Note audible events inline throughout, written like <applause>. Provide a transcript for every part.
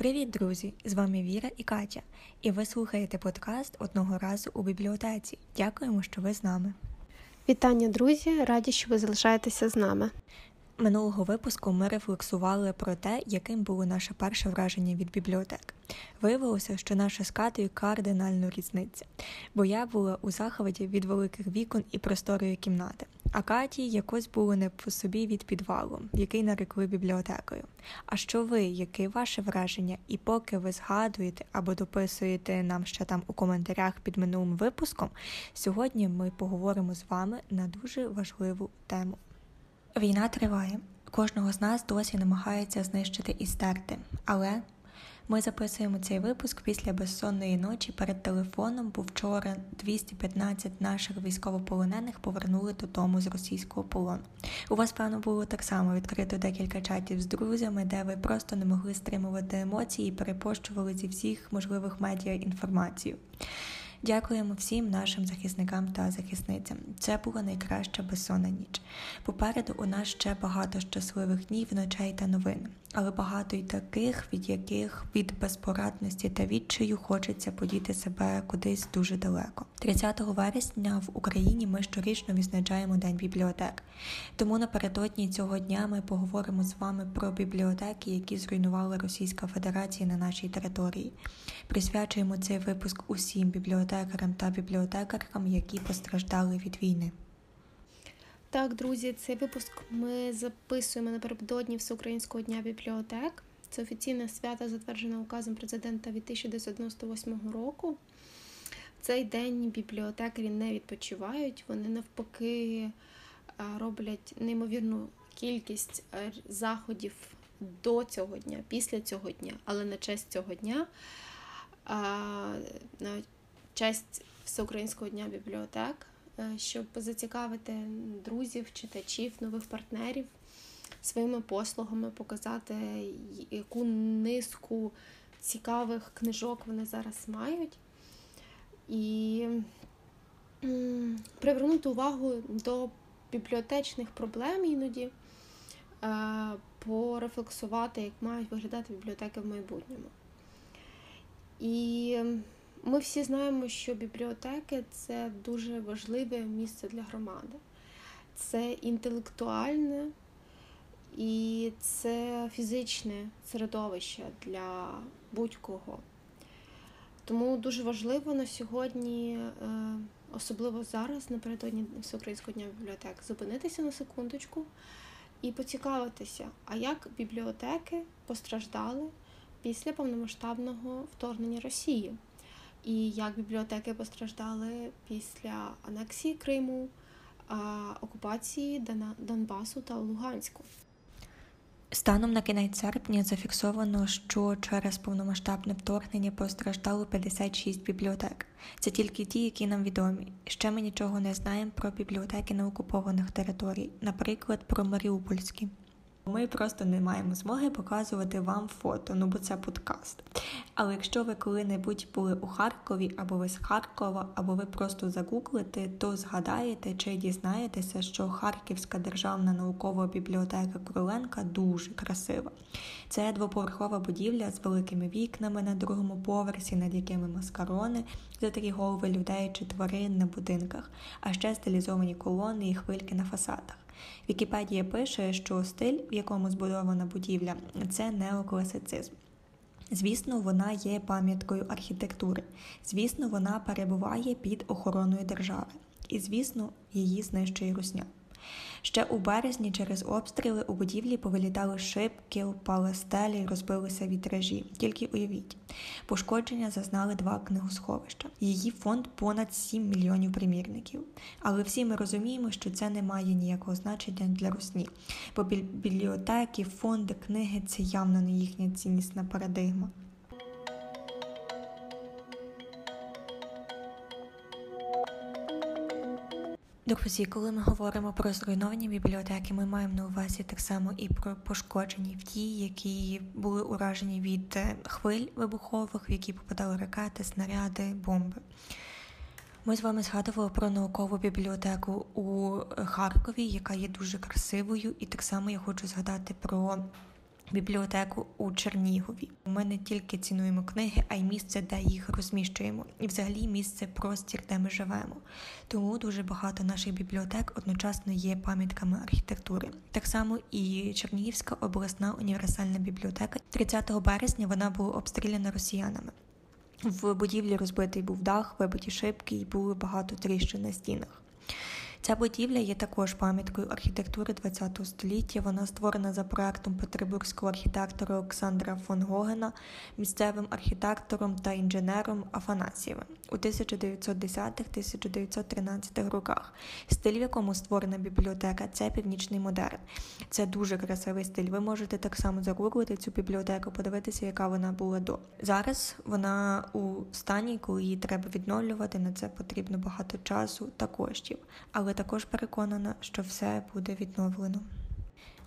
Привіт, друзі! З вами Віра і Катя, і ви слухаєте подкаст одного разу у бібліотеці. Дякуємо, що ви з нами. Вітання, друзі! Раді, що ви залишаєтеся з нами. Минулого випуску ми рефлексували про те, яким було наше перше враження від бібліотек. Виявилося, що наша з Катею кардинально різниця, бо я була у захваті від великих вікон і просторої кімнати, а Каті якось було не по собі від підвалу, який нарекли бібліотекою. А що ви, яке ваше враження? І поки ви згадуєте або дописуєте нам ще там у коментарях під минулим випуском, сьогодні ми поговоримо з вами на дуже важливу тему. Війна триває. Кожного з нас досі намагається знищити і стерти, але ми записуємо цей випуск після безсонної ночі перед телефоном, бо вчора 215 наших військовополонених повернули додому з російського полону. У вас, певно, було так само відкрито декілька чатів з друзями, де ви просто не могли стримувати емоції і перепощували зі всіх можливих медіа інформацію. Дякуємо всім нашим захисникам та захисницям. Це була найкраща безсонна ніч. Попереду у нас ще багато щасливих днів, ночей та новин, але багато й таких, від яких від безпорадності та відчаю хочеться подіти себе кудись дуже далеко. 30 вересня в Україні ми щорічно відзначаємо День бібліотек. Тому напередодні цього дня ми поговоримо з вами про бібліотеки, які зруйнувала Російська Федерація на нашій території. Присвячуємо цей випуск усім бібліотекарям та бібліотекаркам, які постраждали від війни. Так, друзі, цей випуск ми записуємо напередодні Всеукраїнського дня бібліотек. Це офіційне свято, затверджене указом президента від 1998 року. В цей день бібліотекарі не відпочивають, вони навпаки роблять неймовірну кількість заходів до цього дня, після цього дня, але на честь цього дня, на честь Всеукраїнського дня бібліотек. Е, щоб зацікавити друзів, читачів, нових партнерів своїми послугами, показати, яку низку цікавих книжок вони зараз мають. І привернути увагу до бібліотечних проблем іноді, е, порефлексувати, як мають виглядати бібліотеки в майбутньому. І ми всі знаємо, що бібліотеки це дуже важливе місце для громади. Це інтелектуальне і це фізичне середовище для будь-кого. Тому дуже важливо на сьогодні, е, особливо зараз, напередодні Всеукраїнського дня бібліотек, зупинитися на секундочку і поцікавитися, а як бібліотеки постраждали після повномасштабного вторгнення Росії і як бібліотеки постраждали після анексії Криму, окупації Донбасу та Луганську. Станом на кінець серпня зафіксовано, що через повномасштабне вторгнення постраждало 56 бібліотек. Це тільки ті, які нам відомі. Ще ми нічого не знаємо про бібліотеки на окупованих територій, наприклад, про Маріупольські. Ми просто не маємо змоги показувати вам фото, ну бо це подкаст. Але якщо ви коли-небудь були у Харкові, або ви з Харкова, або ви просто загуглите, то згадаєте чи дізнаєтеся, що Харківська державна наукова бібліотека Короленка дуже красива. Це двоповерхова будівля з великими вікнами на другому поверсі, над якими маскарони, за голови людей чи тварин на будинках, а ще стилізовані колони і хвильки на фасадах. Вікіпедія пише, що стиль, в якому збудована будівля, це неокласицизм. Звісно, вона є пам'яткою архітектури. Звісно, вона перебуває під охороною держави. І, звісно, її знищує русня. Ще у березні через обстріли у будівлі повилітали шибки, впали стелі, розбилися вітражі. Тільки уявіть, пошкодження зазнали два книгосховища. Її фонд понад 7 мільйонів примірників. Але всі ми розуміємо, що це не має ніякого значення для русні, бо бібліотеки, фонди, книги це явно не їхня ціннісна парадигма. Друзі, коли ми говоримо про зруйновані бібліотеки, ми маємо на увазі так само і про пошкоджені ті, які були уражені від е, хвиль вибухових, в які попадали ракети, снаряди, бомби. Ми з вами згадували про наукову бібліотеку у Харкові, яка є дуже красивою, і так само я хочу згадати про бібліотеку у Чернігові. Ми не тільки цінуємо книги, а й місце, де їх розміщуємо, і взагалі місце простір, де ми живемо. Тому дуже багато наших бібліотек одночасно є пам'ятками архітектури. Так само і Чернігівська обласна універсальна бібліотека. 30 березня вона була обстріляна росіянами. В будівлі розбитий був дах, вибиті шибки і було багато тріщин на стінах. Ця будівля є також пам'яткою архітектури ХХ століття. Вона створена за проектом петербурзького архітектора Олександра фон Гогена, місцевим архітектором та інженером Афанасьєвим у 1910-1913 роках. Стиль, в якому створена бібліотека, це північний модерн. Це дуже красивий стиль. Ви можете так само загуглити цю бібліотеку, подивитися, яка вона була до. Зараз вона у стані, коли її треба відновлювати. На це потрібно багато часу та коштів. Але але також переконана, що все буде відновлено.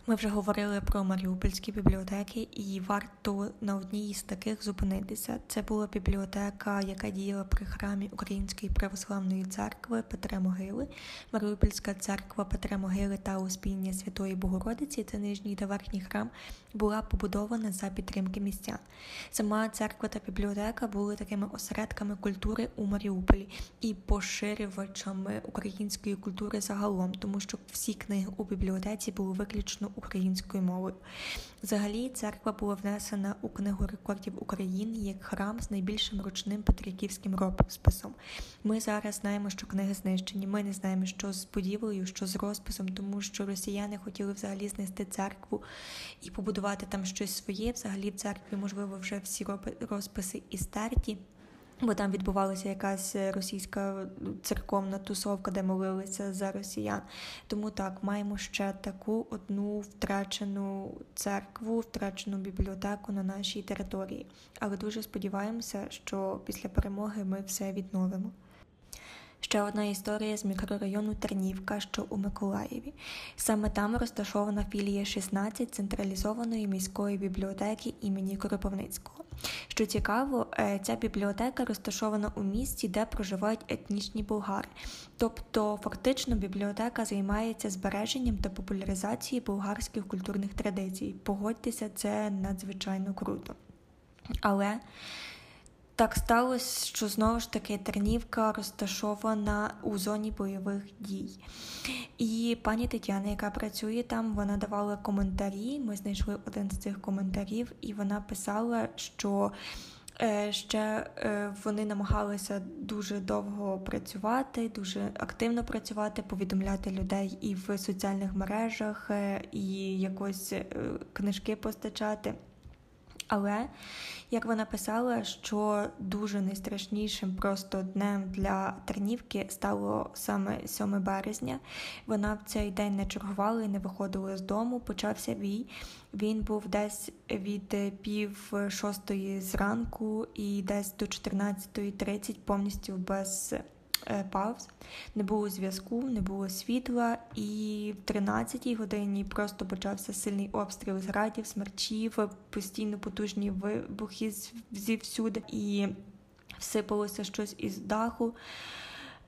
Ми вже говорили про Маріупольські бібліотеки, і варто на одній із таких зупинитися. Це була бібліотека, яка діяла при храмі Української православної церкви Петра Могили, Маріупольська церква Петра Могили та Успіння Святої Богородиці, це нижній та верхній храм, була побудована за підтримки містян. Сама церква та бібліотека були такими осередками культури у Маріуполі і поширювачами української культури загалом, тому що всі книги у бібліотеці були виключно українською мовою. Взагалі, церква була внесена у книгу рекордів України як храм з найбільшим ручним петриківським розписом. Ми зараз знаємо, що книги знищені. Ми не знаємо, що з будівлею, що з розписом, тому що росіяни хотіли взагалі знести церкву і побудувати там щось своє. Взагалі в церкві, можливо, вже всі розписи і стерті. Бо там відбувалася якась російська церковна тусовка, де молилися за росіян. Тому так, маємо ще таку одну втрачену церкву, втрачену бібліотеку на нашій території. Але дуже сподіваємося, що після перемоги ми все відновимо. Ще одна історія з мікрорайону Тернівка, що у Миколаєві. Саме там розташована філія 16 централізованої міської бібліотеки імені Кропивницького. Що цікаво, е, ця бібліотека розташована у місті, де проживають етнічні болгари. Тобто, фактично, бібліотека займається збереженням та популяризацією болгарських культурних традицій. Погодьтеся, це надзвичайно круто. Але так сталося, що знову ж таки Тернівка розташована у зоні бойових дій. І пані Тетяна, яка працює там, вона давала коментарі. Ми знайшли один з цих коментарів, і вона писала, що е, ще е, вони намагалися дуже довго працювати, дуже активно працювати, повідомляти людей і в соціальних мережах, е, і якось книжки постачати. Але, як вона писала, що дуже найстрашнішим просто днем для Тернівки стало саме 7 березня. Вона в цей день не чергувала і не виходила з дому. Почався бій. Він був десь від пів шостої зранку і десь до 14.30 повністю без Е, пауз, не було зв'язку, не було світла, і в 13-й годині просто почався сильний обстріл з градів, смерчів, постійно потужні вибухи зівсюди, і всипалося щось із даху.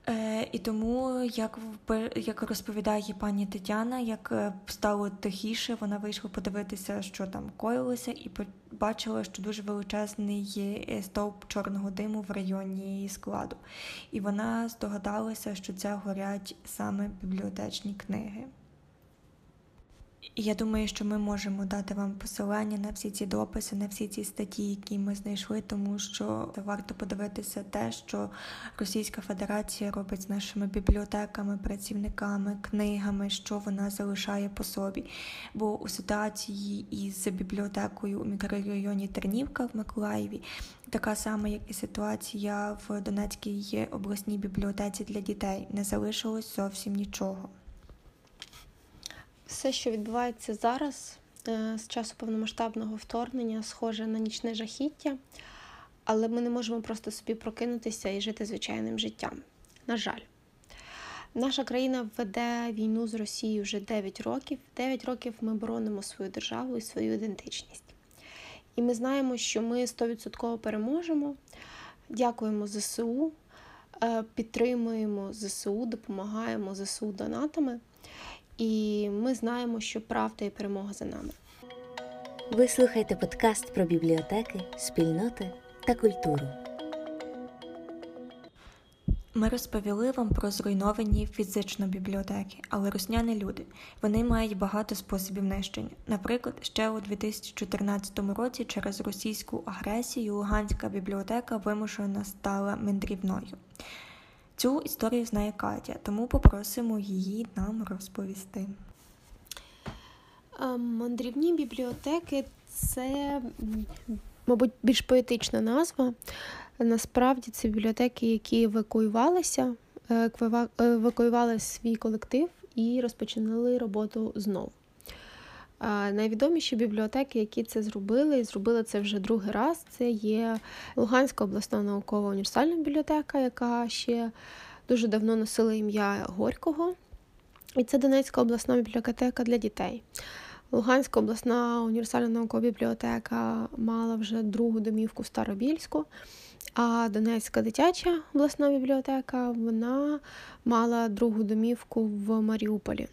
Е, І тому, як як розповідає пані Тетяна, як е, стало тихіше, вона вийшла подивитися, що там коїлося, і побачила, що дуже величезний е, стовп чорного диму в районі складу. І вона здогадалася, що це горять саме бібліотечні книги. Я думаю, що ми можемо дати вам посилання на всі ці дописи, на всі ці статті, які ми знайшли, тому що варто подивитися те, що Російська Федерація робить з нашими бібліотеками, працівниками, книгами, що вона залишає по собі. Бо у ситуації із бібліотекою у мікрорайоні Тернівка в Миколаєві така сама, як і ситуація в Донецькій обласній бібліотеці для дітей, не залишилось зовсім нічого. Все, що відбувається зараз, е, з часу повномасштабного вторгнення, схоже на нічне жахіття, але ми не можемо просто собі прокинутися і жити звичайним життям. На жаль, наша країна веде війну з Росією вже 9 років. 9 років ми боронимо свою державу і свою ідентичність. І ми знаємо, що ми 100% переможемо. Дякуємо ЗСУ, е, підтримуємо ЗСУ, допомагаємо ЗСУ донатами. І ми знаємо, що правда і перемога за нами. Ви слухаєте подкаст про бібліотеки, спільноти та культуру. Ми розповіли вам про зруйновані фізично бібліотеки, але русняни люди. Вони мають багато способів нищення. Наприклад, ще у 2014 році через російську агресію Луганська бібліотека вимушено стала мандрівною. Цю історію знає Катя, тому попросимо її нам розповісти. Мандрівні бібліотеки це, мабуть, більш поетична назва. Насправді це бібліотеки, які евакуювалися, е, евакуювали свій колектив і розпочинали роботу знову. Найвідоміші бібліотеки, які це зробили, і зробили це вже другий раз. Це є Луганська обласна наукова універсальна бібліотека, яка ще дуже давно носила ім'я Горького. І це Донецька обласна бібліотека для дітей. Луганська обласна універсальна наукова бібліотека мала вже другу домівку в Старобільську. А Донецька дитяча обласна бібліотека вона мала другу домівку в Маріуполі.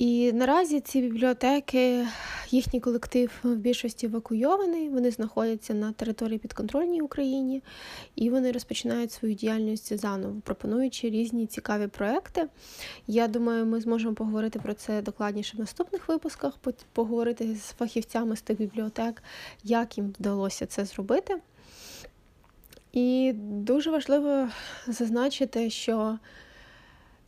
І наразі ці бібліотеки, їхній колектив в більшості евакуйований, вони знаходяться на території підконтрольній Україні і вони розпочинають свою діяльність заново, пропонуючи різні цікаві проекти. Я думаю, ми зможемо поговорити про це докладніше в наступних випусках, поговорити з фахівцями з тих бібліотек, як їм вдалося це зробити. І дуже важливо зазначити, що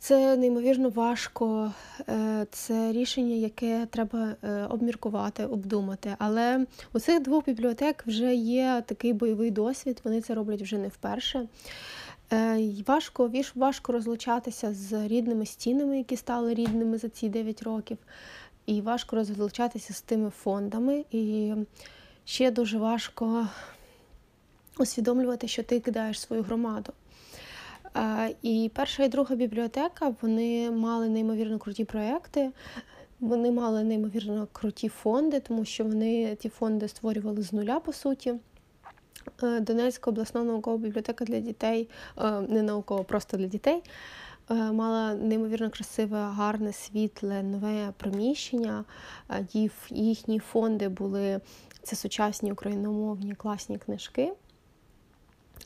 це неймовірно важко, е, це рішення, яке треба е, обміркувати, обдумати. Але у цих двох бібліотек вже є такий бойовий досвід, вони це роблять вже не вперше. Е, важко важко розлучатися з рідними стінами, які стали рідними за ці 9 років. І важко розлучатися з тими фондами. І ще дуже важко усвідомлювати, що ти кидаєш свою громаду. І перша і друга бібліотека вони мали неймовірно круті проекти. Вони мали неймовірно круті фонди, тому що вони ті фонди створювали з нуля, по суті. Е, Донецька обласна наукова бібліотека для дітей, е, не наукова, просто для дітей. Е, мала неймовірно красиве, гарне, світле, нове приміщення. Їхні фонди були це сучасні україномовні класні книжки.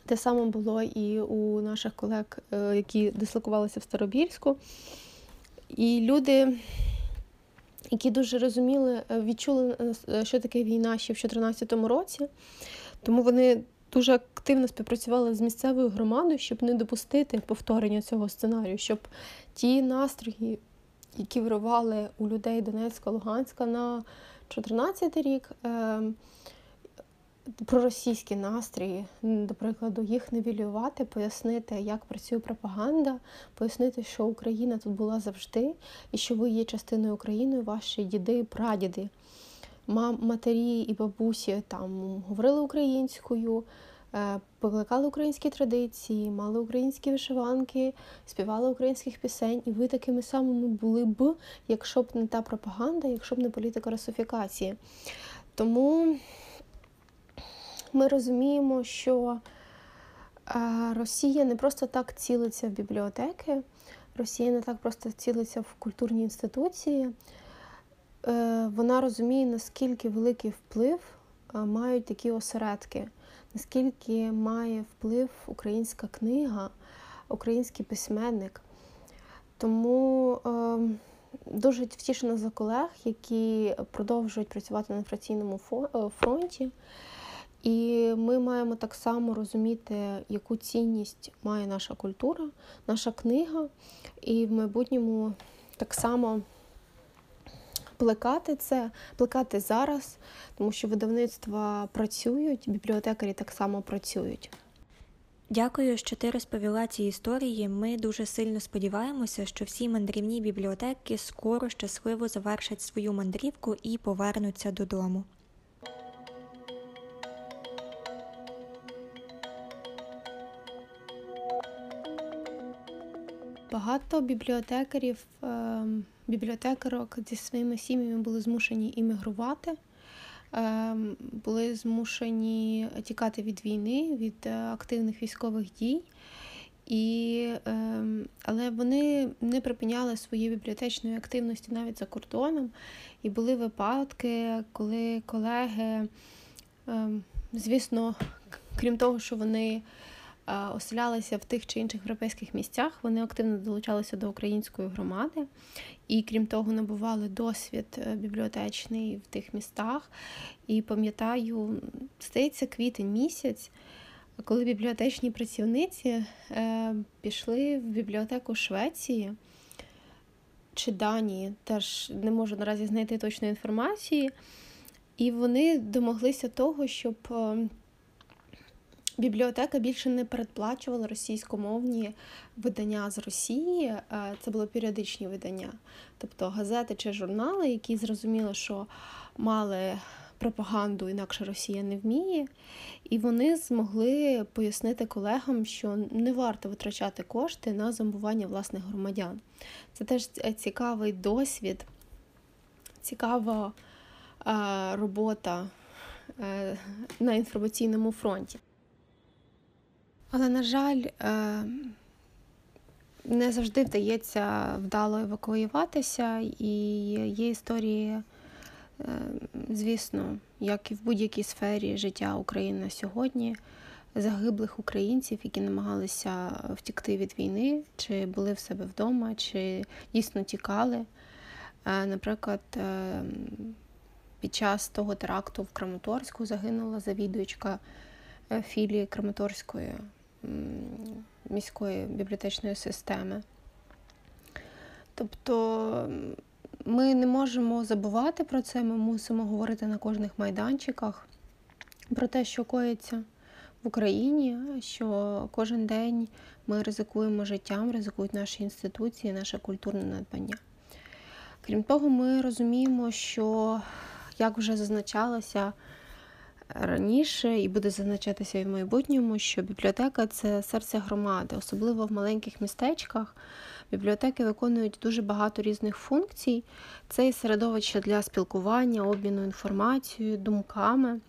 Те саме було і у наших колег, е, які дислокувалися в Старобільську. І люди, які дуже розуміли, е, відчули, е, що таке війна ще в 2014 році, тому вони дуже активно співпрацювали з місцевою громадою, щоб не допустити повторення цього сценарію, щоб ті настрої, які вирували у людей Донецька, Луганська на 2014 рік, ем, проросійські настрої, до прикладу, їх нівелювати, пояснити, як працює пропаганда, пояснити, що Україна тут була завжди, і що ви є частиною України, ваші діди, прадіди, матері і бабусі там говорили українською. Е, покликали українські традиції, мали українські вишиванки, співали українських пісень, і ви такими самими були б, якщо б не та пропаганда, якщо б не політика русифікації. Тому ми розуміємо, що Росія не просто так цілиться в бібліотеки, Росія не так просто цілиться в культурні інституції. Е, вона розуміє, наскільки великий вплив мають такі осередки, наскільки має вплив українська книга, український письменник. Тому е, дуже втішена за колег, які продовжують працювати на інформаційному е, фронті. І ми маємо так само розуміти, яку цінність має наша культура, наша книга, і в майбутньому так само плекати це, плекати зараз, тому що видавництва працюють, бібліотекарі так само працюють. Дякую, що ти розповіла ці історії. Ми дуже сильно сподіваємося, що всі мандрівні бібліотеки скоро щасливо завершать свою мандрівку і повернуться додому. Багато бібліотекарів, ем, бібліотекарок зі своїми сім'ями були змушені іммігрувати, ем, були змушені тікати від війни, від е, активних військових дій. І, е, Але вони не припиняли своєї бібліотечної активності навіть за кордоном. І були випадки, коли колеги, звісно, крім того, що вони оселялися в тих чи інших європейських місцях, вони активно долучалися до української громади і, крім того, набували досвід е, бібліотечний в тих містах. І пам'ятаю, здається, квітень місяць, коли бібліотечні працівниці е, пішли в бібліотеку Швеції. Чи Данії, теж не можу наразі знайти точної інформації, і вони домоглися того, щоб е, Бібліотека більше не передплачувала російськомовні видання з Росії, е, це були періодичні видання, тобто газети чи журнали, які зрозуміли, що мали пропаганду, інакше Росія не вміє, і вони змогли пояснити колегам, що не варто витрачати кошти на зомбування власних громадян. Це теж цікавий досвід, цікава е, робота е, на інформаційному фронті. Але, на жаль, е, не завжди вдається вдало евакуюватися, і є історії, е, звісно, як і в будь-якій сфері життя України сьогодні, загиблих українців, які намагалися втікти від війни, чи були в себе вдома, чи дійсно тікали. Е, наприклад, під час того теракту в Краматорську загинула завідувачка філії Краматорської міської бібліотечної системи. Тобто ми не можемо забувати про це, ми мусимо говорити на кожних майданчиках про те, що коїться в Україні, що кожен день ми ризикуємо життям, ризикують наші інституції, наше культурне надбання. Крім того, ми розуміємо, що, як вже зазначалося, раніше і буде зазначатися і в майбутньому, що бібліотека це серце громади, особливо в маленьких містечках. Бібліотеки виконують дуже багато різних функцій. Це і середовище для спілкування, обміну інформацією, думками.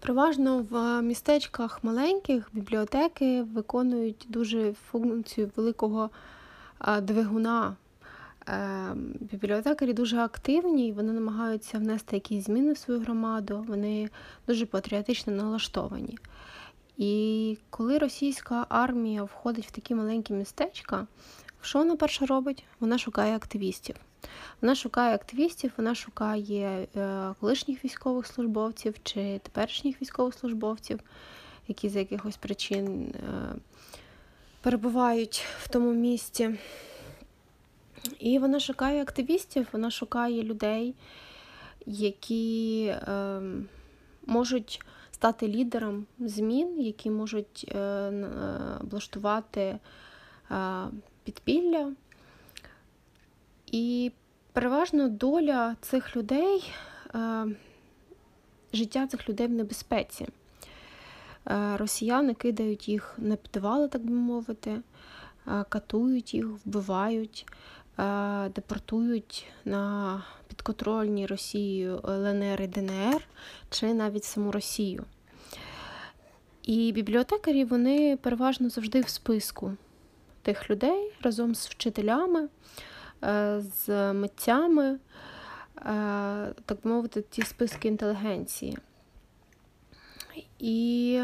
Переважно в містечках маленьких бібліотеки виконують дуже функцію великого двигуна бібліотекарі дуже активні, вони намагаються внести якісь зміни в свою громаду, вони дуже патріотично налаштовані. І коли російська армія входить в такі маленькі містечка, що вона перше робить? Вона шукає активістів. Вона шукає активістів, вона шукає е, колишніх військових службовців чи теперішніх військовослужбовців, які з якихось причин е, перебувають в тому місці. І вона шукає активістів, вона шукає людей, які е, можуть стати лідером змін, які можуть е, е, облаштувати е, підпілля. І переважно доля цих людей, е, життя цих людей в небезпеці. Е, росіяни кидають їх на підвали, так би мовити, е, катують їх, вбивають. Е, депортують на підконтрольні Росією ЛНР і ДНР чи навіть саму Росію. І бібліотекарі вони переважно завжди в списку тих людей разом з вчителями, е, з митцями, е, так мовити, ті списки інтелігенції. І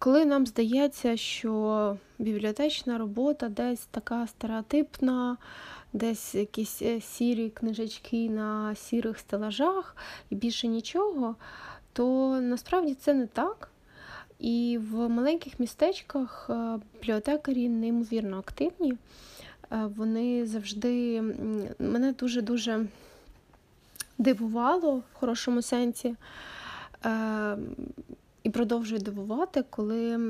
коли нам здається, що бібліотечна робота десь така стереотипна, десь якісь е, сірі книжечки на сірих стелажах і більше нічого, то насправді це не так. І в маленьких містечках е, бібліотекарі неймовірно активні. Е, вони завжди мене дуже-дуже дивувало в хорошому сенсі. І продовжує дивувати, коли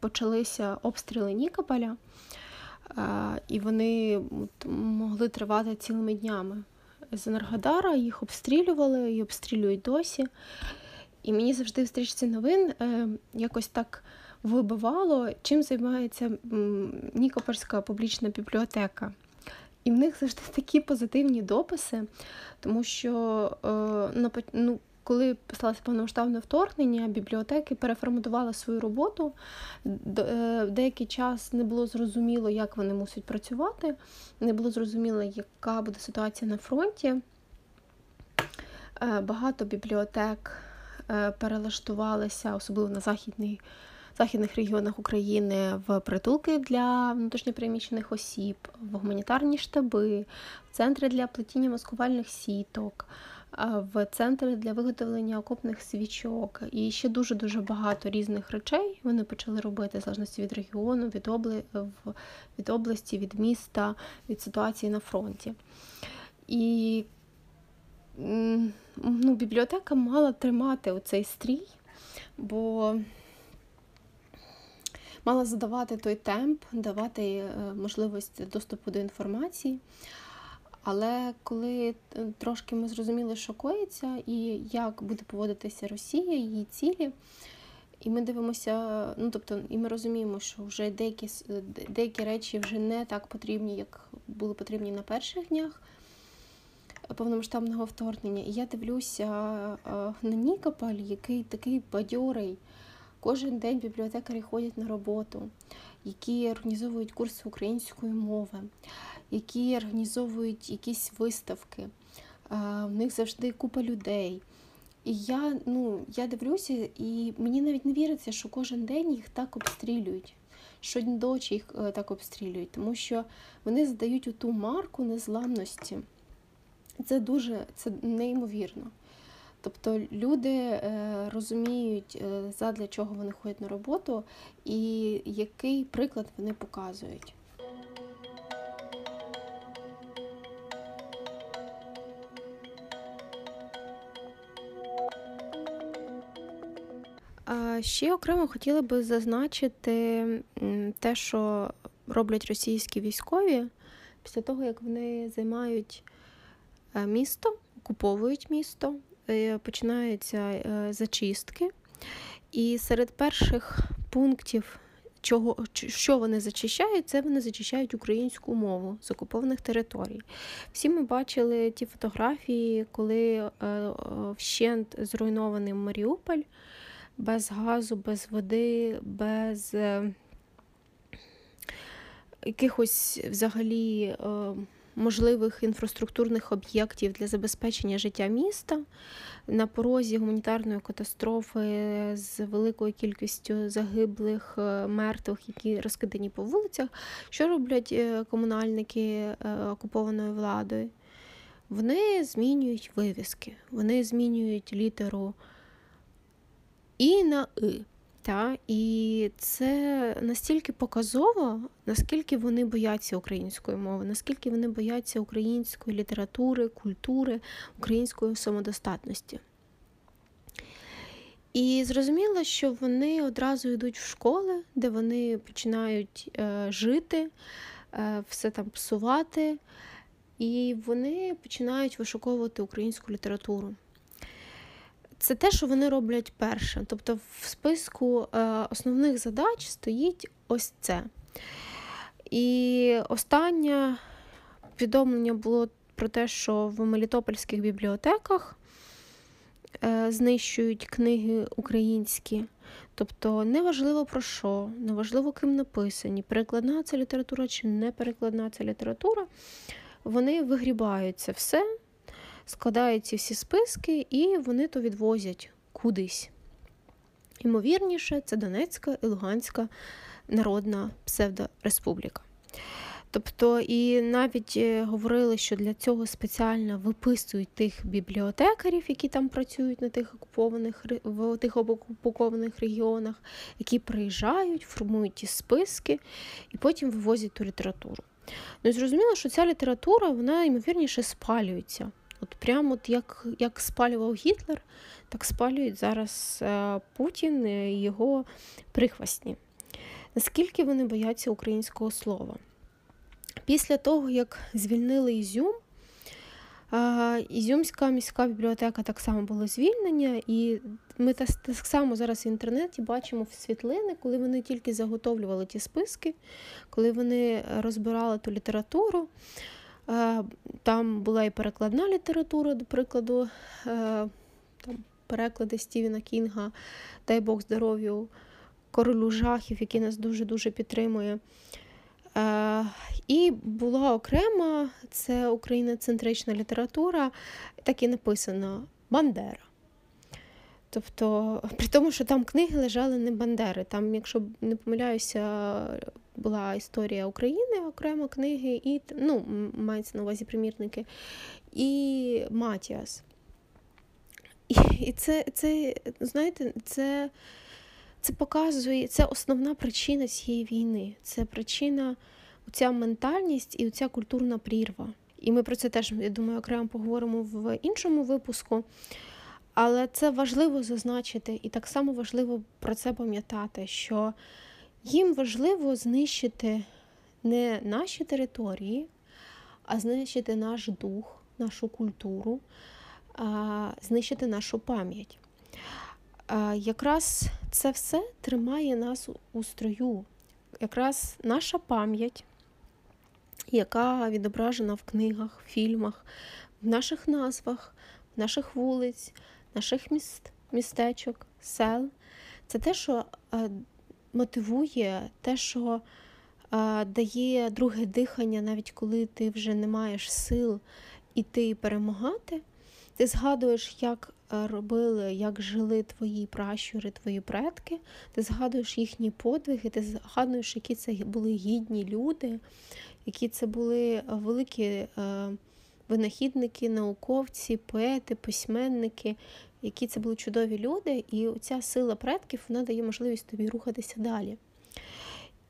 почалися обстріли Нікополя, і вони могли тривати цілими днями. З Енергодара їх обстрілювали і обстрілюють досі. І мені завжди в стрічці новин е, якось так вибивало, чим займається Нікопольська публічна бібліотека. І в них завжди такі позитивні дописи, тому що е, ну, коли сталося повномасштабне вторгнення, бібліотеки переформатували свою роботу. Е, деякий час не було зрозуміло, як вони мусять працювати, не було зрозуміло, яка буде ситуація на фронті. Е, багато бібліотек перелаштувалися, особливо на західний західних регіонах України в притулки для внутрішньопереміщених осіб, в гуманітарні штаби, в центри для плетіння маскувальних сіток, в центри для виготовлення окопних свічок. І ще дуже-дуже багато різних речей вони почали робити в залежності від регіону, від, обли... від області, від міста, від ситуації на фронті. І ну, бібліотека мала тримати оцей стрій, бо мала задавати той темп, давати е, можливість доступу до інформації. Але коли е, трошки ми зрозуміли, що коїться, і як буде поводитися Росія, її цілі, і ми дивимося, ну тобто, і ми розуміємо, що вже деякі деякі речі вже не так потрібні, як були потрібні на перших днях повномасштабного вторгнення. І я дивлюся е, на Нікополь, який такий бадьорий. Кожен день бібліотекарі ходять на роботу, які організовують курси української мови, які організовують якісь виставки. В них завжди купа людей. І я ну, я дивлюся, і мені навіть не віриться, що кожен день їх так обстрілюють, щодночі їх е, так обстрілюють, тому що вони задають ту марку незламності. Це дуже це неймовірно. Тобто люди е, розуміють, е, задля чого вони ходять на роботу, і який приклад вони показують. Ще окремо хотіла би зазначити те, що роблять російські військові після того, як вони займають е, місто, окуповують місто, Е, починаються е, зачистки, і серед перших пунктів, чого, що вони зачищають, це вони зачищають українську мову з окупованих територій. Всі ми бачили ті фотографії, коли вщент зруйнований Маріуполь без газу, без води, без якихось взагалі можливих інфраструктурних об'єктів для забезпечення життя міста на порозі гуманітарної катастрофи з великою кількістю загиблих, е, мертвих, які розкидані по вулицях. Що роблять е, комунальники е, окупованої владою? Вони змінюють вивіски, вони змінюють літеру і на И. Та? І це настільки показово, наскільки вони бояться української мови, наскільки вони бояться української літератури, культури, української самодостатності. І зрозуміло, що вони одразу йдуть в школи, де вони починають е, жити, е, все там псувати, і вони починають вишуковувати українську літературу це те, що вони роблять перше. Тобто в списку е, основних задач стоїть ось це. І останнє повідомлення було про те, що в Мелітопольських бібліотеках е, знищують книги українські. Тобто неважливо про що, неважливо, ким написані, перекладна це література чи не перекладна це література, вони вигрібають це все складають ці всі списки і вони то відвозять кудись. Ймовірніше, це Донецька і Луганська Народна псевдореспубліка. Тобто, і навіть е, говорили, що для цього спеціально виписують тих бібліотекарів, які там працюють на тих окупованих в тих окупованих регіонах, які приїжджають, формують ті списки і потім вивозять ту літературу. Ну зрозуміло, що ця література, вона ймовірніше спалюється. От прямо от як як спалював Гітлер, так спалюють зараз е, Путін і його прихвастні. Наскільки вони бояться українського слова? Після того, як звільнили Ізюм, е, Ізюмська міська бібліотека так само було звільнення, і ми так само зараз в інтернеті бачимо в світлини, коли вони тільки заготовлювали ті списки, коли вони розбирали ту літературу. Там була і перекладна література, до прикладу, е, там переклади Стівена Кінга, дай Бог здоров'ю, королю жахів, який нас дуже-дуже підтримує. Е, і була окрема це україноцентрична література, так і написано Бандера. Тобто, при тому, що там книги лежали не Бандери. Там, якщо не помиляюся, була історія України, окремо книги, і ну, мається на увазі примірники, і Матіас. І, це, це, знаєте, це. Це показує, це основна причина цієї війни. Це причина, ця ментальність і ця культурна прірва. І ми про це теж, я думаю, окремо поговоримо в іншому випуску. Але це важливо зазначити, і так само важливо про це пам'ятати, що їм важливо знищити не наші території, а знищити наш дух, нашу культуру, знищити нашу пам'ять. Якраз це все тримає нас у строю. Якраз наша пам'ять, яка відображена в книгах, фільмах, в наших назвах, в наших вулиць, наших міст, містечок, сел, це те, що е, мотивує, те, що е, дає друге дихання, навіть коли ти вже не маєш сил іти і перемагати. Ти згадуєш, як е, робили, як жили твої пращури, твої предки, ти згадуєш їхні подвиги, ти згадуєш, які це були гідні люди, які це були великі е, винахідники, науковці, поети, письменники, які це були чудові люди, і ця сила предків вона дає можливість тобі рухатися далі.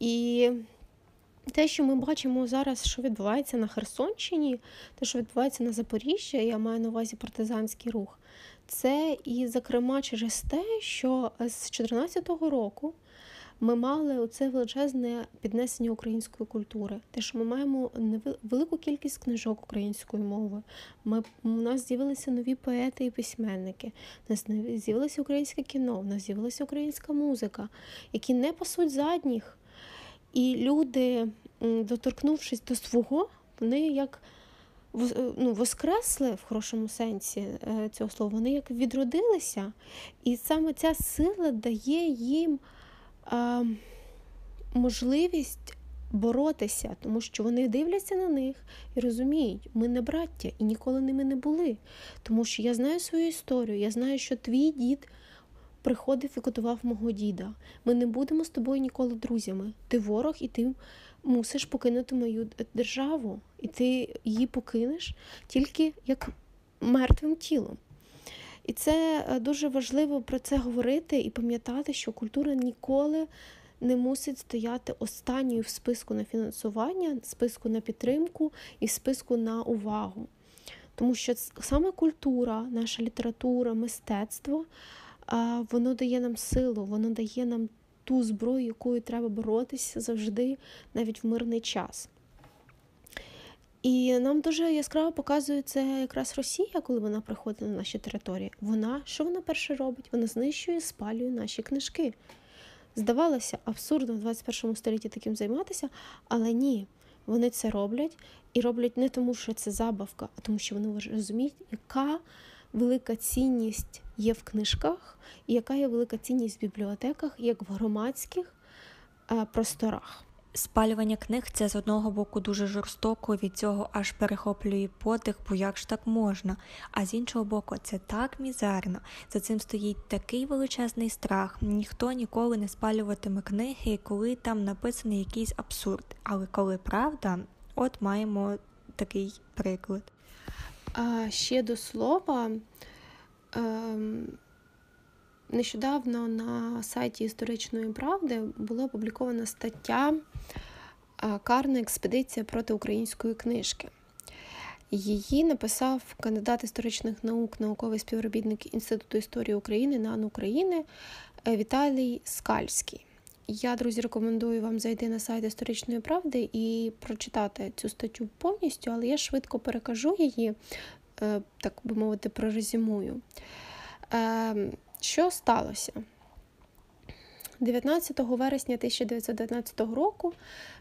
І те, що ми бачимо зараз, що відбувається на Херсонщині, те, що відбувається на Запоріжжі, я маю на увазі партизанський рух, це і, зокрема, через те, що з 2014 року ми мали оце величезне піднесення української культури. Те, що ми маємо велику кількість книжок української мови. Ми, У нас з'явилися нові поети і письменники, у нас з'явилося українське кіно, у нас з'явилася українська музика, які не пасуть задніх. І люди, доторкнувшись до свого, вони як ну, воскресли в хорошому сенсі е, цього слова, вони як відродилися. І саме ця сила дає їм можливість боротися, тому що вони дивляться на них і розуміють, ми не браття і ніколи ними не були. Тому що я знаю свою історію, я знаю, що твій дід. Приходив і готував мого діда. Ми не будемо з тобою ніколи друзями. Ти ворог, і ти мусиш покинути мою державу, і ти її покинеш тільки як мертвим тілом. І це е, дуже важливо про це говорити і пам'ятати, що культура ніколи не мусить стояти останньою в списку на фінансування, списку на підтримку і списку на увагу. Тому що саме культура, наша література, мистецтво, воно дає нам силу, воно дає нам ту зброю, якою треба боротися завжди, навіть в мирний час. І нам дуже яскраво показує це якраз Росія, коли вона приходить на наші території. Вона що вона перше робить? Вона знищує, спалює наші книжки. Здавалося, абсурдно в 21 столітті таким займатися, але ні, вони це роблять і роблять не тому, що це забавка, а тому, що вони розуміють, яка велика цінність є в книжках, і яка є велика цінність в бібліотеках, як в громадських е, просторах. Спалювання книг це з одного боку дуже жорстоко, від цього аж перехоплює подих, бо як ж так можна. А з іншого боку, це так мізерно. За цим стоїть такий величезний страх. Ніхто ніколи не спалюватиме книги, коли там написаний якийсь абсурд. Але коли правда, от маємо такий приклад. А ще до слова. Ем... Нещодавно на сайті історичної правди була опублікована стаття Карна експедиція проти української книжки. Її написав кандидат історичних наук, науковий співробітник Інституту історії України НАН України е, Віталій Скальський. Я, друзі, рекомендую вам зайти на сайт історичної правди і прочитати цю статтю повністю, але я швидко перекажу її, е, так би мовити, прорезюмую. Ем, що сталося? 19 вересня 1919 року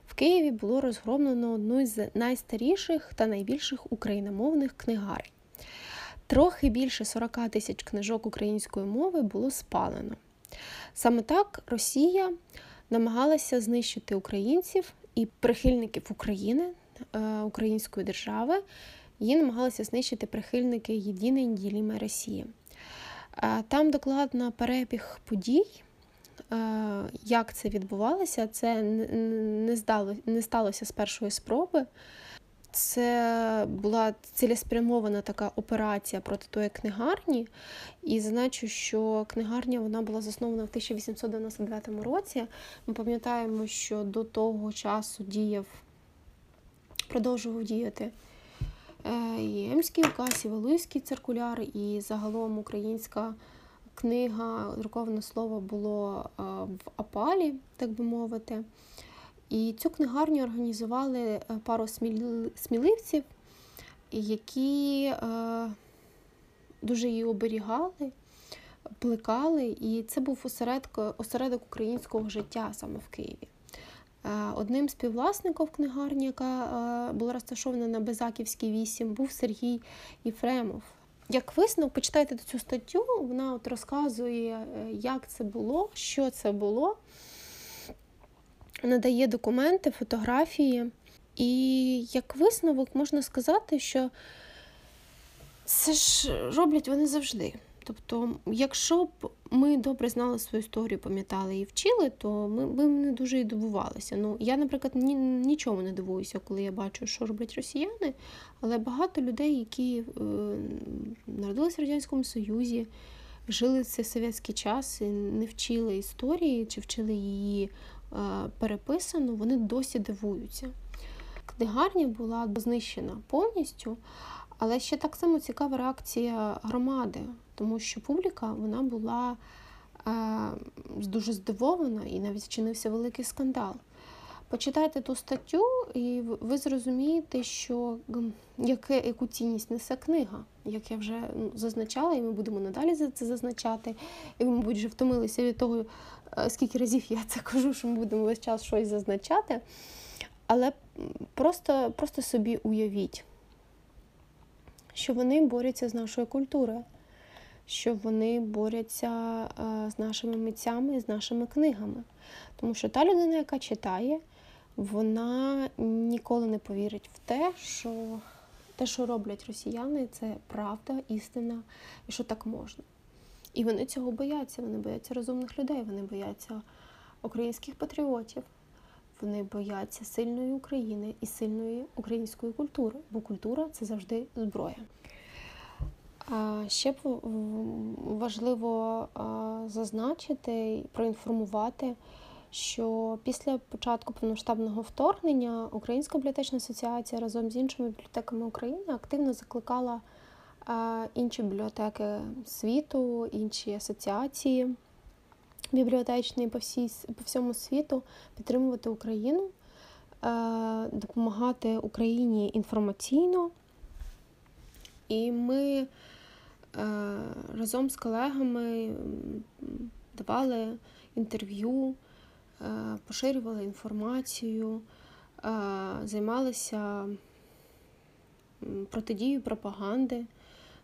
в Києві було розгромлено одну з найстаріших та найбільших україномовних книгарень. трохи більше 40 тисяч книжок української мови було спалено. Саме так Росія намагалася знищити українців і прихильників України, е, української держави, її намагалися знищити прихильники єдиної неділімої Росії. Е, там докладно перебіг подій. Е, як це відбувалося, це не здало, не сталося з першої спроби. Це була цілеспрямована така операція проти тої книгарні. І зазначу, що книгарня вона була заснована в 1899 році. Ми пам'ятаємо, що до того часу діяв, продовжував діяти е, і Емський указ, і Валуйський циркуляр, і загалом українська книга, друковане слово було е, в опалі, так би мовити. І цю книгарню організували е, пару сміливців, які е, дуже її оберігали, плекали, і це був осередок, осередок українського життя саме в Києві. Одним з співвласників книгарні, яка була розташована на Безаківській 8, був Сергій Єфремов. Як висновок, почитайте цю статтю, вона от розказує, е, як це було, що це було, надає документи, фотографії. І як висновок можна сказати, що це ж роблять вони завжди. Тобто, якщо б ми добре знали свою історію, пам'ятали і вчили, то ми б не дуже і дивувалися. Ну, я, наприклад, ні, нічому не дивуюся, коли я бачу, що роблять росіяни, але багато людей, які е, народилися в Радянському Союзі, жили цей совєтський час і не вчили історії чи вчили її е, переписану, вони досі дивуються. Книгарня була знищена повністю. Але ще так само цікава реакція громади, тому що публіка вона була е, дуже здивована і навіть вчинився великий скандал. Почитайте ту статтю, і ви зрозумієте, що яке, яку цінність несе книга, як я вже ну, зазначала, і ми будемо надалі за це зазначати. І ви, мабуть, вже втомилися від того, е, скільки разів я це кажу, що ми будемо весь час щось зазначати. Але просто, просто собі уявіть що вони борються з нашою культурою, що вони борються е, з нашими митцями, з нашими книгами. Тому що та людина, яка читає, вона ніколи не повірить в те, що те, що роблять росіяни, це правда, істина і що так можна. І вони цього бояться. Вони бояться розумних людей, вони бояться українських патріотів. Вони бояться сильної України і сильної української культури, бо культура це завжди зброя. Ще важливо зазначити проінформувати, що після початку повноштабного вторгнення Українська бібліотечна асоціація разом з іншими бібліотеками України активно закликала інші бібліотеки світу, інші асоціації бібліотечні по всій, по всьому світу підтримувати Україну, допомагати Україні інформаційно. І ми разом з колегами давали інтерв'ю, е, поширювали інформацію, займалися протидією пропаганди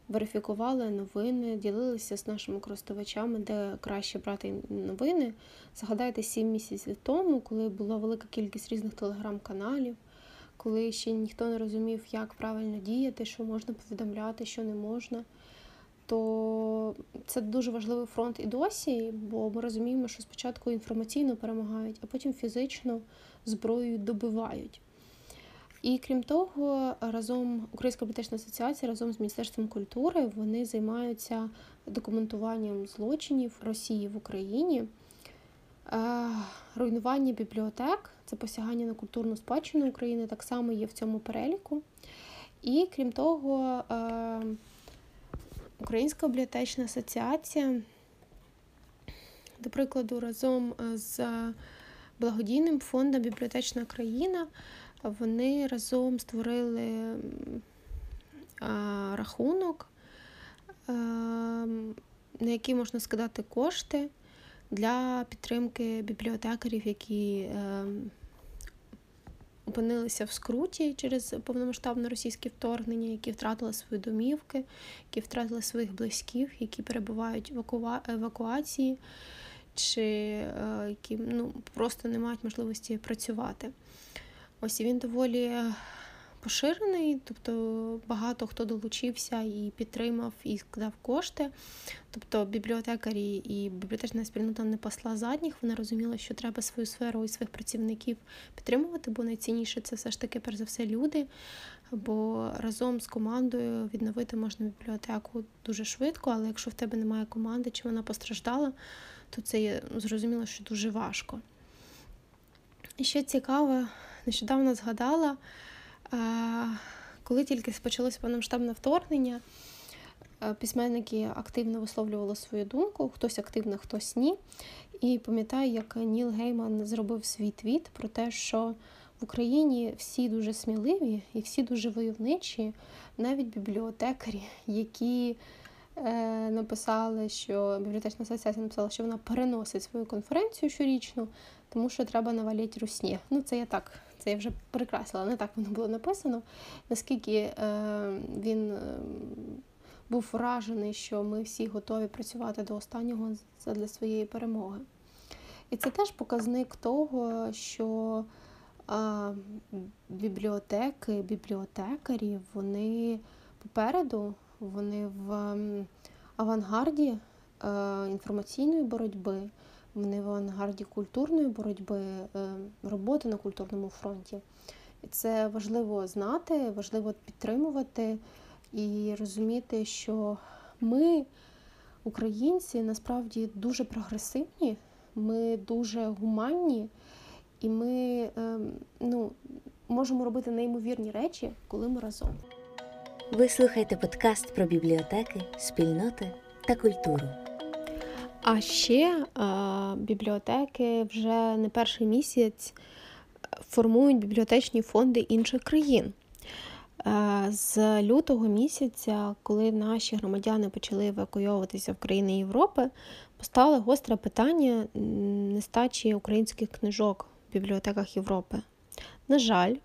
верифікували новини, ділилися з нашими користувачами, де краще брати новини. Згадайте, сім місяців тому, коли була велика кількість різних телеграм-каналів, коли ще ніхто не розумів, як правильно діяти, що можна повідомляти, що не можна. То це дуже важливий фронт і досі, бо ми розуміємо, що спочатку інформаційно перемагають, а потім фізично зброєю добивають. І крім того, разом Українська політична асоціація разом з Міністерством культури вони займаються документуванням злочинів Росії в Україні, е, руйнування бібліотек, це посягання на культурну спадщину України, так само є в цьому переліку. І крім того, е, Українська бібліотечна асоціація, до прикладу, разом з благодійним фондом Бібліотечна країна вони разом створили рахунок, на який можна скидати кошти для підтримки бібліотекарів, які опинилися в скруті через повномасштабне російське вторгнення, які втратили свої домівки, які втратили своїх близьких, які перебувають в евакуації, чи е, які ну, просто не мають можливості працювати. Ось і він доволі поширений, тобто багато хто долучився і підтримав і складав кошти. Тобто бібліотекарі і бібліотечна спільнота не посла задніх, вона розуміла, що треба свою сферу і своїх працівників підтримувати, бо найцінніше це все ж таки, перш за все, люди. Бо разом з командою відновити можна бібліотеку дуже швидко, але якщо в тебе немає команди чи вона постраждала, то це є зрозуміло, що дуже важко. І ще цікаво, нещодавно згадала. Коли тільки почалося повномасштабне вторгнення, е, письменники активно висловлювали свою думку, хтось активно, хтось ні. І пам'ятаю, як Ніл Гейман зробив свій твіт про те, що в Україні всі дуже сміливі і всі дуже войовничі, навіть бібліотекарі, які е, написали, що бібліотечна асоціація написала, що вона переносить свою конференцію щорічну, тому що треба навалити русні. Ну, це я так це я вже прикрасила, не так воно було написано. Наскільки е, він е, був вражений, що ми всі готові працювати до останнього для своєї перемоги. І це теж показник того, що е, бібліотеки, бібліотекарі, вони попереду, вони в авангарді е, інформаційної боротьби вони в авангарді культурної боротьби, е, роботи на культурному фронті. Це важливо знати, важливо підтримувати і розуміти, що ми, українці, насправді дуже прогресивні, ми дуже гуманні, і ми ем, ну, можемо робити неймовірні речі, коли ми разом. Ви слухаєте подкаст про бібліотеки, спільноти та культуру. А ще а, бібліотеки вже не перший місяць формують бібліотечні фонди інших країн. З лютого місяця, коли наші громадяни почали евакуйовуватися в країни Європи, постало гостре питання нестачі українських книжок в бібліотеках Європи. На жаль,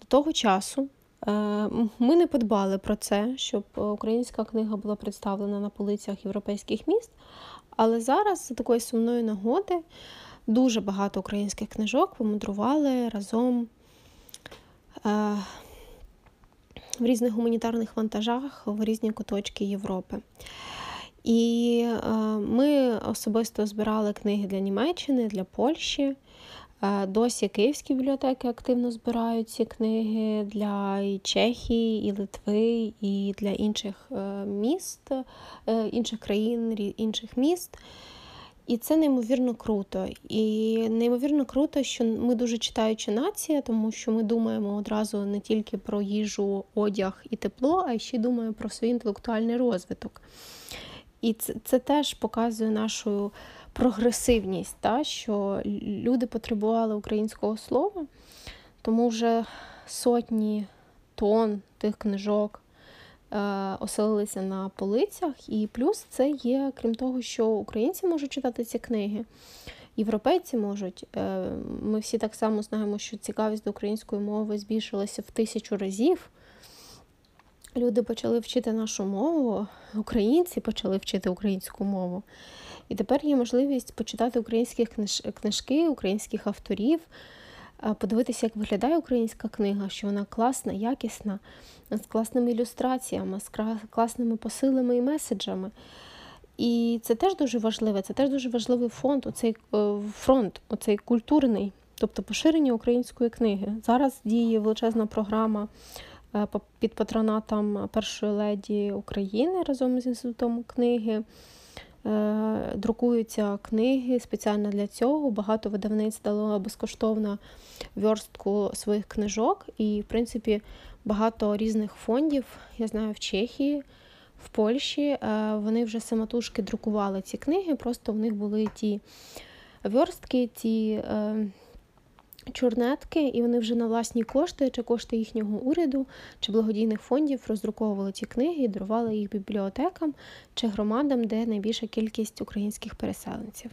до того часу ми не подбали про це, щоб українська книга була представлена на полицях європейських міст. Але зараз, за такої сумної нагоди, дуже багато українських книжок помудрували разом е, в різних гуманітарних вантажах в різні куточки Європи. І е, ми особисто збирали книги для Німеччини, для Польщі. Е, досі київські бібліотеки активно збирають ці книги для і Чехії, і Литви, і для інших е, міст, е, інших країн, інших міст. І це неймовірно круто. І неймовірно круто, що ми дуже читаюча нація, тому що ми думаємо одразу не тільки про їжу, одяг і тепло, а ще думаємо про свій інтелектуальний розвиток. І це, це теж показує нашу прогресивність, та, що люди потребували українського слова, тому вже сотні тонн тих книжок е, оселилися на полицях. І плюс це є, крім того, що українці можуть читати ці книги. Європейці можуть. Е, ми всі так само знаємо, що цікавість до української мови збільшилася в тисячу разів. Люди почали вчити нашу мову, українці почали вчити українську мову. І тепер є можливість почитати українські книжки, українських авторів, подивитися, як виглядає українська книга, що вона класна, якісна, з класними ілюстраціями, з класними посилами і меседжами. І це теж дуже важливе, це теж дуже важливий фонд, оцей е, фронт, оцей культурний, тобто поширення української книги. Зараз діє величезна програма е, під патронатом першої леді України разом з інститутом книги. Е, друкуються книги спеціально для цього. Багато видавниць дало безкоштовно верстку своїх книжок, і, в принципі, багато різних фондів, я знаю, в Чехії, в Польщі е, вони вже самотужки друкували ці книги, просто в них були ті верстки, ті. Чорнетки, і вони вже на власні кошти, чи кошти їхнього уряду, чи благодійних фондів роздруковували ці книги і дарували їх бібліотекам чи громадам, де найбільша кількість українських переселенців.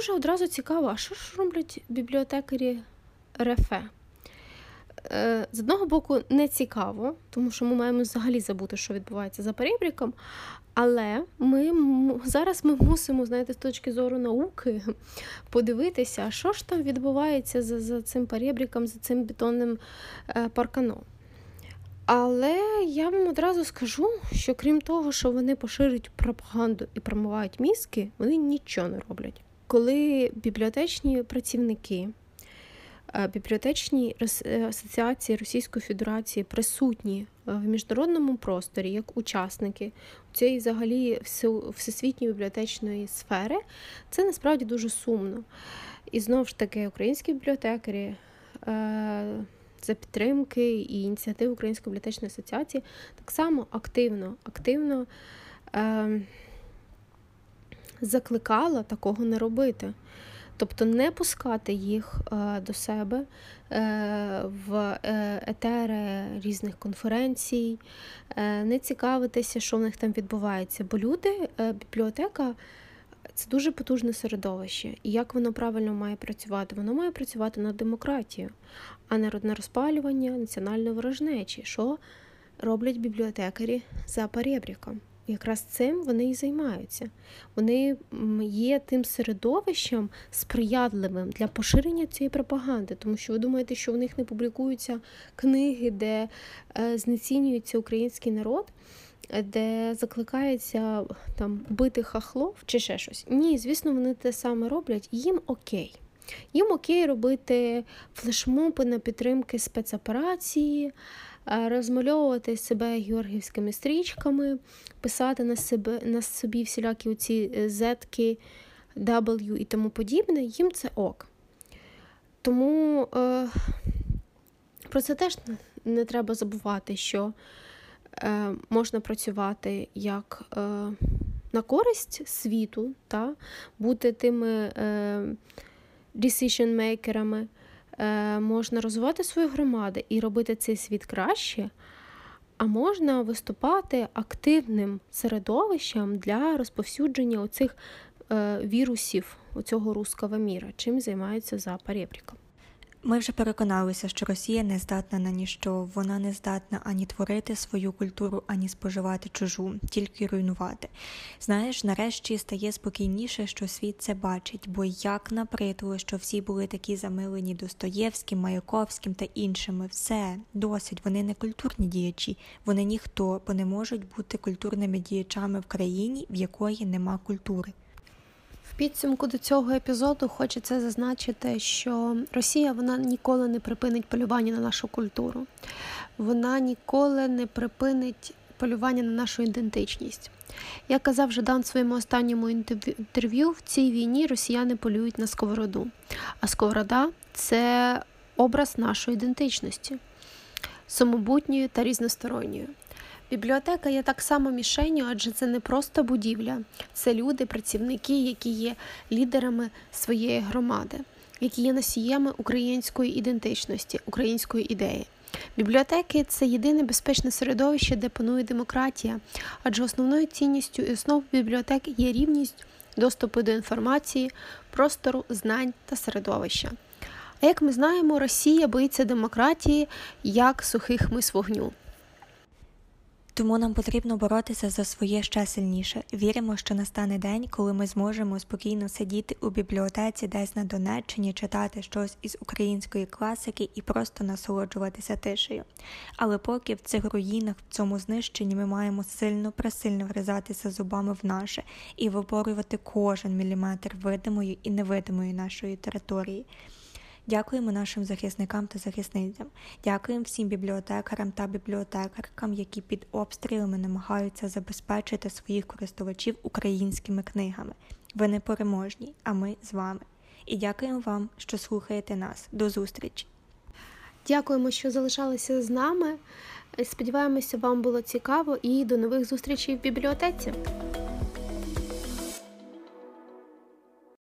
дуже одразу цікаво, а що ж роблять бібліотекарі РФЕ? Е, з одного боку, не цікаво, тому що ми маємо взагалі забути, що відбувається за перебріком. Але ми зараз ми мусимо, знаєте, з точки зору науки <laughs> подивитися, що ж там відбувається за за цим перебріком, за цим бетонним е, парканом. Але я вам одразу скажу, що крім того, що вони поширюють пропаганду і промивають мізки, вони нічого не роблять. Коли бібліотечні працівники бібліотечні е, асоціації Російської Федерації присутні е, в міжнародному просторі як учасники цієї взагалі всесвітньої бібліотечної сфери, це насправді дуже сумно. І знову ж таки, українські бібліотекарі. За підтримки і ініціативи Української бібліотечної асоціації так само активно активно е, закликала такого не робити. Тобто не пускати їх е, до себе е, в е, етери різних конференцій, не цікавитися, що в них там відбувається. Бо люди, бібліотека це дуже потужне середовище. І як воно правильно має працювати? Воно має працювати на демократію, а не на розпалювання національної ворожнечі, що роблять бібліотекарі за перебріком якраз цим вони і займаються. Вони є тим середовищем сприятливим для поширення цієї пропаганди, тому що ви думаєте, що в них не публікуються книги, де е, знецінюється український народ. Де закликається там бити хахлов чи ще щось. Ні, звісно, вони те саме роблять, їм окей. Їм окей робити флешмоби на підтримки спецоперації, розмальовувати себе георгівськими стрічками, писати на себе на собі всілякі оці е, зетки, W і тому подібне, їм це ок. Тому е, про це теж не треба забувати, що е, можна працювати як е, на користь світу, та, бути тими е, decision-мейкерами, Е, можна розвивати свою громаду і робити цей світ краще, а можна виступати активним середовищем для розповсюдження оцих е, вірусів, оцього руского міра, чим займаються за перебріком. Ми вже переконалися, що Росія не здатна на ніщо, вона не здатна ані творити свою культуру, ані споживати чужу, тільки руйнувати. Знаєш, нарешті стає спокійніше, що світ це бачить, бо як напритило, що всі були такі замилені Достоєвським, Маяковським та іншими, все досить. Вони не культурні діячі, вони ніхто, бо не можуть бути культурними діячами в країні, в якої нема культури підсумку до цього епізоду хочеться зазначити, що Росія вона ніколи не припинить полювання на нашу культуру, вона ніколи не припинить полювання на нашу ідентичність. Як казав Жадан в своєму останньому інтерв'ю, в цій війні росіяни полюють на сковороду, а сковорода це образ нашої ідентичності, самобутньою та різносторонньою. Бібліотека є так само мішенью, адже це не просто будівля, це люди, працівники, які є лідерами своєї громади, які є носіями української ідентичності, української ідеї. Бібліотеки це єдине безпечне середовище, де панує демократія, адже основною цінністю і основою бібліотек є рівність доступу до інформації, простору, знань та середовища. А як ми знаємо, Росія боїться демократії як сухих мис вогню. Тому нам потрібно боротися за своє ще сильніше. Віримо, що настане день, коли ми зможемо спокійно сидіти у бібліотеці, десь на Донеччині, читати щось із української класики і просто насолоджуватися тишею. Але поки в цих руїнах, в цьому знищенні, ми маємо сильно пресильно врізатися зубами в наше і виборювати кожен міліметр видимої і невидимої нашої території. Дякуємо нашим захисникам та захисницям. Дякуємо всім бібліотекарам та бібліотекаркам, які під обстрілами намагаються забезпечити своїх користувачів українськими книгами. Ви непереможні, а ми з вами. І дякуємо вам, що слухаєте нас. До зустрічі! Дякуємо, що залишалися з нами. Сподіваємося, вам було цікаво і до нових зустрічей в бібліотеці.